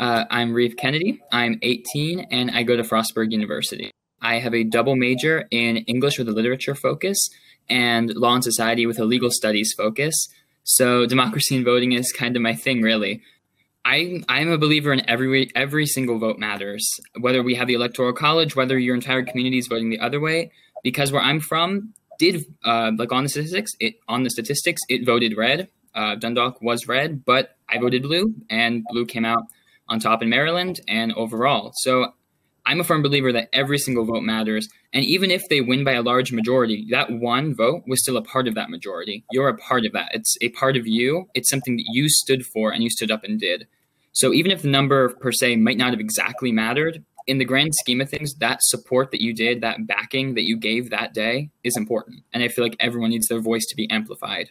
Uh, I'm Reeve Kennedy. I'm 18 and I go to Frostburg University. I have a double major in English with a literature focus and law and society with a legal studies focus. So democracy and voting is kind of my thing, really. I I'm a believer in every every single vote matters. Whether we have the electoral college, whether your entire community is voting the other way, because where I'm from did uh, like on the statistics, it on the statistics it voted red. Uh, Dundalk was red, but I voted blue, and blue came out on top in Maryland and overall. So I'm a firm believer that every single vote matters. And even if they win by a large majority, that one vote was still a part of that majority. You're a part of that. It's a part of you. It's something that you stood for and you stood up and did. So even if the number per se might not have exactly mattered, in the grand scheme of things, that support that you did, that backing that you gave that day is important. And I feel like everyone needs their voice to be amplified.